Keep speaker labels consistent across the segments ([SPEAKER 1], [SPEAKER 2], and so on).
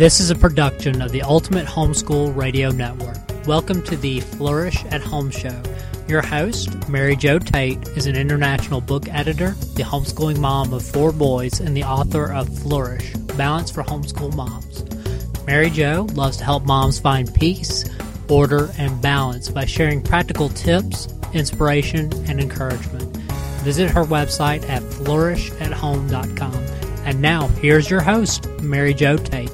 [SPEAKER 1] This is a production of the Ultimate Homeschool Radio Network. Welcome to the Flourish at Home Show. Your host, Mary Jo Tate, is an international book editor, the homeschooling mom of four boys, and the author of Flourish Balance for Homeschool Moms. Mary Jo loves to help moms find peace, order, and balance by sharing practical tips, inspiration, and encouragement. Visit her website at flourishathome.com. And now, here's your host, Mary Jo Tate.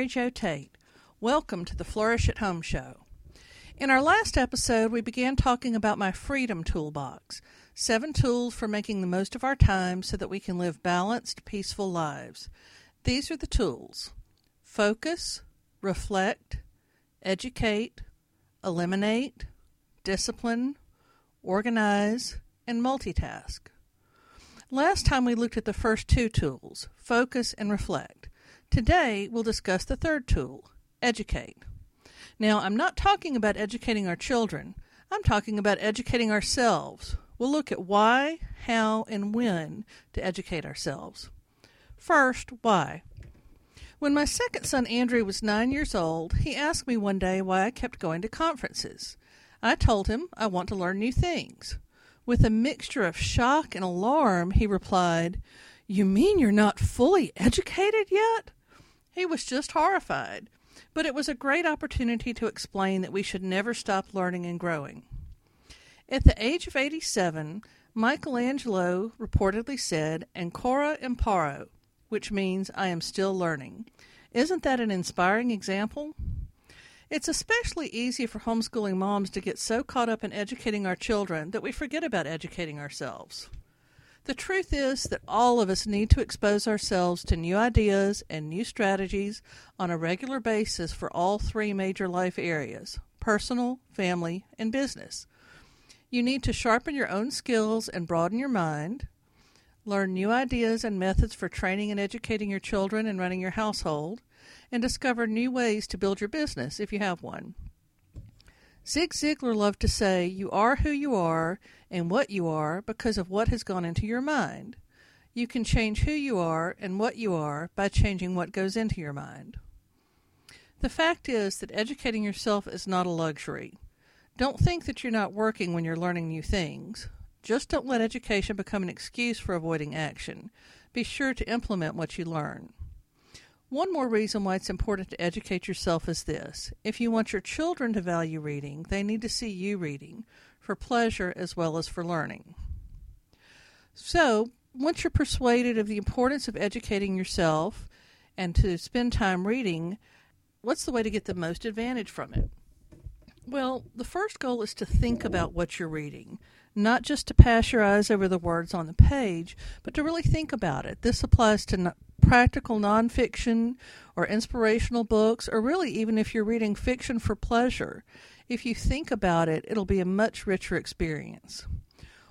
[SPEAKER 2] Mary Jo Tate. Welcome to the Flourish at Home show. In our last episode, we began talking about my Freedom Toolbox seven tools for making the most of our time so that we can live balanced, peaceful lives. These are the tools focus, reflect, educate, eliminate, discipline, organize, and multitask. Last time we looked at the first two tools, focus and reflect. Today we'll discuss the third tool, educate. Now, I'm not talking about educating our children. I'm talking about educating ourselves. We'll look at why, how, and when to educate ourselves. First, why. When my second son Andrew was nine years old, he asked me one day why I kept going to conferences. I told him I want to learn new things. With a mixture of shock and alarm, he replied, You mean you're not fully educated yet? He was just horrified, but it was a great opportunity to explain that we should never stop learning and growing. At the age of 87, Michelangelo reportedly said, Ancora imparo, which means I am still learning. Isn't that an inspiring example? It's especially easy for homeschooling moms to get so caught up in educating our children that we forget about educating ourselves. The truth is that all of us need to expose ourselves to new ideas and new strategies on a regular basis for all three major life areas personal, family, and business. You need to sharpen your own skills and broaden your mind, learn new ideas and methods for training and educating your children and running your household, and discover new ways to build your business if you have one. Zig Ziglar loved to say, You are who you are and what you are because of what has gone into your mind. You can change who you are and what you are by changing what goes into your mind. The fact is that educating yourself is not a luxury. Don't think that you're not working when you're learning new things. Just don't let education become an excuse for avoiding action. Be sure to implement what you learn. One more reason why it's important to educate yourself is this. If you want your children to value reading, they need to see you reading, for pleasure as well as for learning. So, once you're persuaded of the importance of educating yourself and to spend time reading, what's the way to get the most advantage from it? Well, the first goal is to think about what you're reading not just to pass your eyes over the words on the page, but to really think about it. This applies to practical nonfiction or inspirational books, or really even if you're reading fiction for pleasure. If you think about it, it'll be a much richer experience.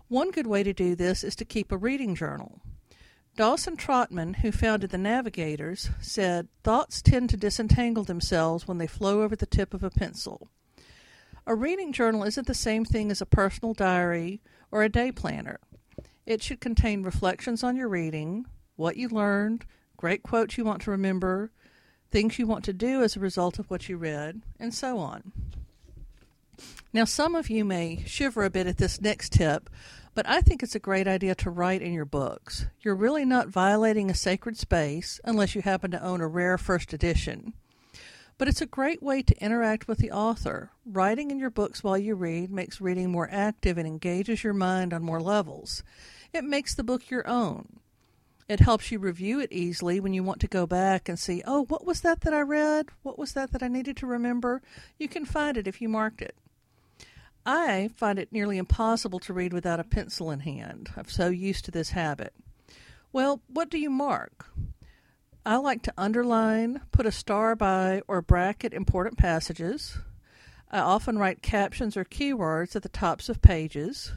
[SPEAKER 2] One good way to do this is to keep a reading journal. Dawson Trotman, who founded the Navigators, said thoughts tend to disentangle themselves when they flow over the tip of a pencil. A reading journal isn't the same thing as a personal diary or a day planner. It should contain reflections on your reading, what you learned, great quotes you want to remember, things you want to do as a result of what you read, and so on. Now, some of you may shiver a bit at this next tip, but I think it's a great idea to write in your books. You're really not violating a sacred space unless you happen to own a rare first edition. But it's a great way to interact with the author. Writing in your books while you read makes reading more active and engages your mind on more levels. It makes the book your own. It helps you review it easily when you want to go back and see, oh, what was that that I read? What was that that I needed to remember? You can find it if you marked it. I find it nearly impossible to read without a pencil in hand. I'm so used to this habit. Well, what do you mark? I like to underline, put a star by, or bracket important passages. I often write captions or keywords at the tops of pages.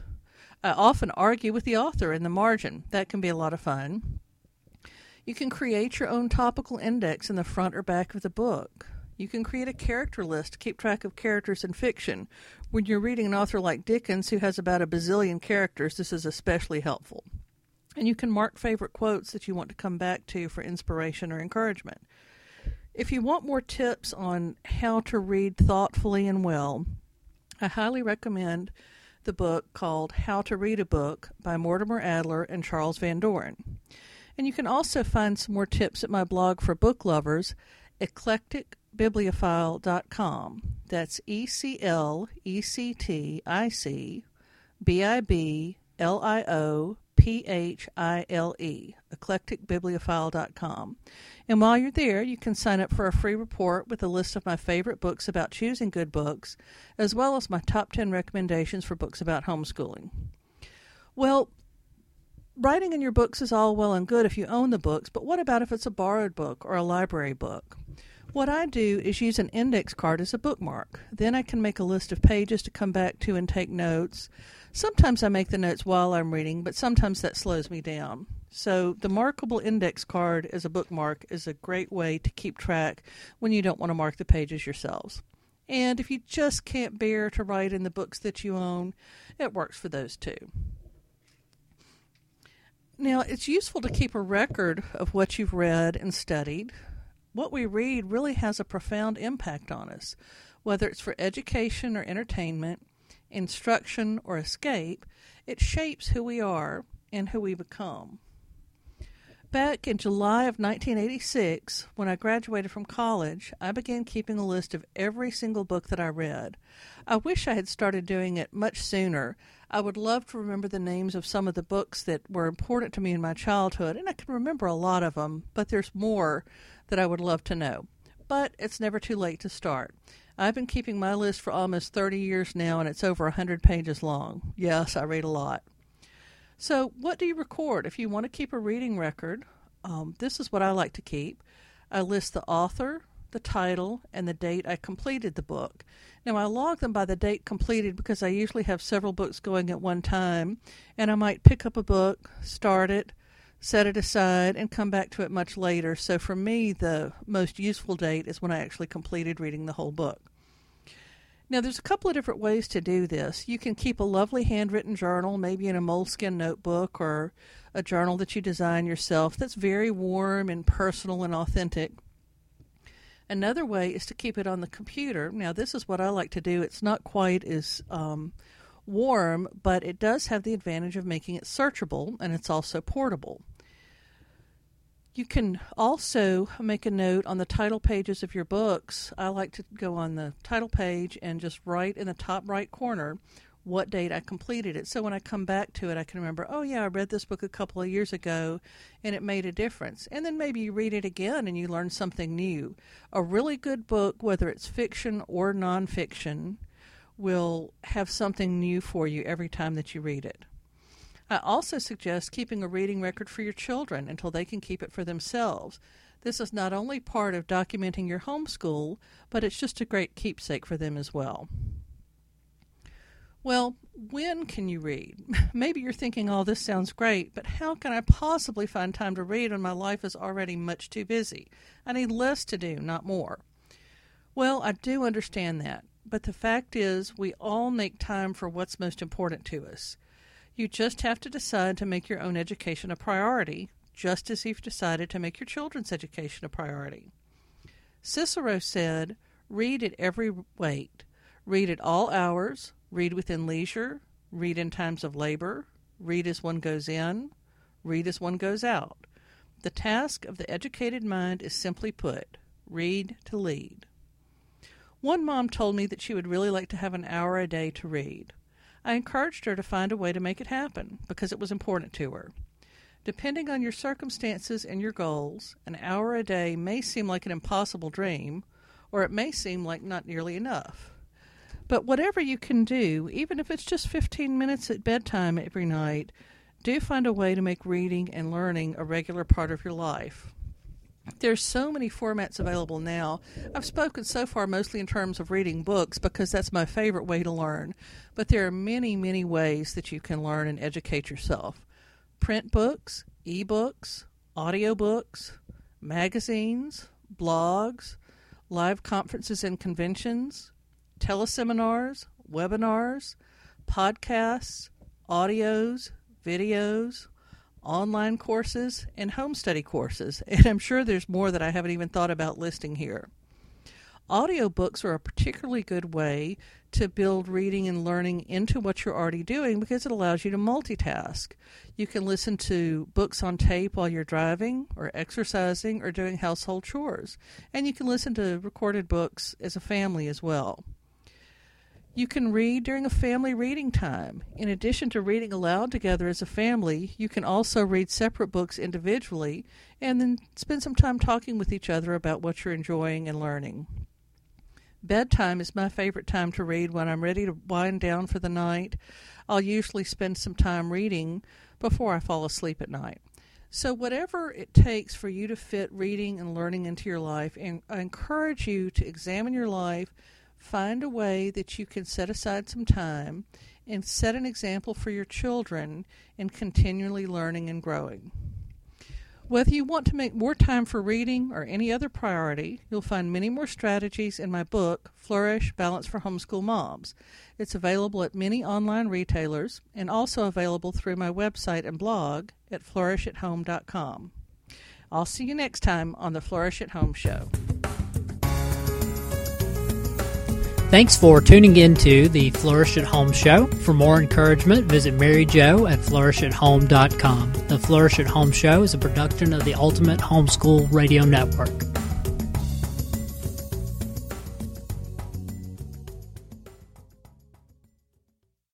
[SPEAKER 2] I often argue with the author in the margin. That can be a lot of fun. You can create your own topical index in the front or back of the book. You can create a character list to keep track of characters in fiction. When you're reading an author like Dickens, who has about a bazillion characters, this is especially helpful. And you can mark favorite quotes that you want to come back to for inspiration or encouragement. If you want more tips on how to read thoughtfully and well, I highly recommend the book called How to Read a Book by Mortimer Adler and Charles Van Doren. And you can also find some more tips at my blog for book lovers, eclecticbibliophile.com. That's E C L E C T I C B I B L I O P H I L E, eclecticbibliophile.com. And while you're there, you can sign up for a free report with a list of my favorite books about choosing good books, as well as my top 10 recommendations for books about homeschooling. Well, writing in your books is all well and good if you own the books, but what about if it's a borrowed book or a library book? What I do is use an index card as a bookmark. Then I can make a list of pages to come back to and take notes. Sometimes I make the notes while I'm reading, but sometimes that slows me down. So, the markable index card as a bookmark is a great way to keep track when you don't want to mark the pages yourselves. And if you just can't bear to write in the books that you own, it works for those too. Now, it's useful to keep a record of what you've read and studied. What we read really has a profound impact on us, whether it's for education or entertainment, instruction or escape, it shapes who we are and who we become. Back in July of 1986, when I graduated from college, I began keeping a list of every single book that I read. I wish I had started doing it much sooner. I would love to remember the names of some of the books that were important to me in my childhood, and I can remember a lot of them, but there's more that I would love to know. But it's never too late to start. I've been keeping my list for almost 30 years now, and it's over 100 pages long. Yes, I read a lot. So, what do you record? If you want to keep a reading record, um, this is what I like to keep. I list the author, the title, and the date I completed the book. Now, I log them by the date completed because I usually have several books going at one time, and I might pick up a book, start it, set it aside, and come back to it much later. So, for me, the most useful date is when I actually completed reading the whole book. Now, there's a couple of different ways to do this. You can keep a lovely handwritten journal, maybe in a moleskin notebook or a journal that you design yourself that's very warm and personal and authentic. Another way is to keep it on the computer. Now, this is what I like to do. It's not quite as um, warm, but it does have the advantage of making it searchable and it's also portable. You can also make a note on the title pages of your books. I like to go on the title page and just write in the top right corner what date I completed it. So when I come back to it, I can remember, oh, yeah, I read this book a couple of years ago and it made a difference. And then maybe you read it again and you learn something new. A really good book, whether it's fiction or nonfiction, will have something new for you every time that you read it. I also suggest keeping a reading record for your children until they can keep it for themselves. This is not only part of documenting your homeschool, but it's just a great keepsake for them as well. Well, when can you read? Maybe you're thinking, oh, this sounds great, but how can I possibly find time to read when my life is already much too busy? I need less to do, not more. Well, I do understand that, but the fact is, we all make time for what's most important to us. You just have to decide to make your own education a priority, just as you've decided to make your children's education a priority. Cicero said, Read at every wait. Read at all hours. Read within leisure. Read in times of labor. Read as one goes in. Read as one goes out. The task of the educated mind is simply put read to lead. One mom told me that she would really like to have an hour a day to read. I encouraged her to find a way to make it happen because it was important to her. Depending on your circumstances and your goals, an hour a day may seem like an impossible dream, or it may seem like not nearly enough. But whatever you can do, even if it's just 15 minutes at bedtime every night, do find a way to make reading and learning a regular part of your life. There's so many formats available now. I've spoken so far mostly in terms of reading books because that's my favorite way to learn, but there are many, many ways that you can learn and educate yourself. Print books, e-books, audiobooks, magazines, blogs, live conferences and conventions, teleseminars, webinars, podcasts, audios, videos, online courses, and home study courses, and I'm sure there's more that I haven't even thought about listing here. Audiobooks are a particularly good way to build reading and learning into what you're already doing because it allows you to multitask. You can listen to books on tape while you're driving or exercising or doing household chores, and you can listen to recorded books as a family as well. You can read during a family reading time. In addition to reading aloud together as a family, you can also read separate books individually and then spend some time talking with each other about what you're enjoying and learning. Bedtime is my favorite time to read when I'm ready to wind down for the night. I'll usually spend some time reading before I fall asleep at night. So, whatever it takes for you to fit reading and learning into your life, and I encourage you to examine your life, find a way that you can set aside some time, and set an example for your children in continually learning and growing. Whether you want to make more time for reading or any other priority, you'll find many more strategies in my book, Flourish Balance for Homeschool Moms. It's available at many online retailers and also available through my website and blog at flourishathome.com. I'll see you next time on the Flourish at Home Show.
[SPEAKER 1] Thanks for tuning in to the Flourish at Home show. For more encouragement, visit Mary Jo at flourishathome.com. The Flourish at Home show is a production of the Ultimate Homeschool Radio Network.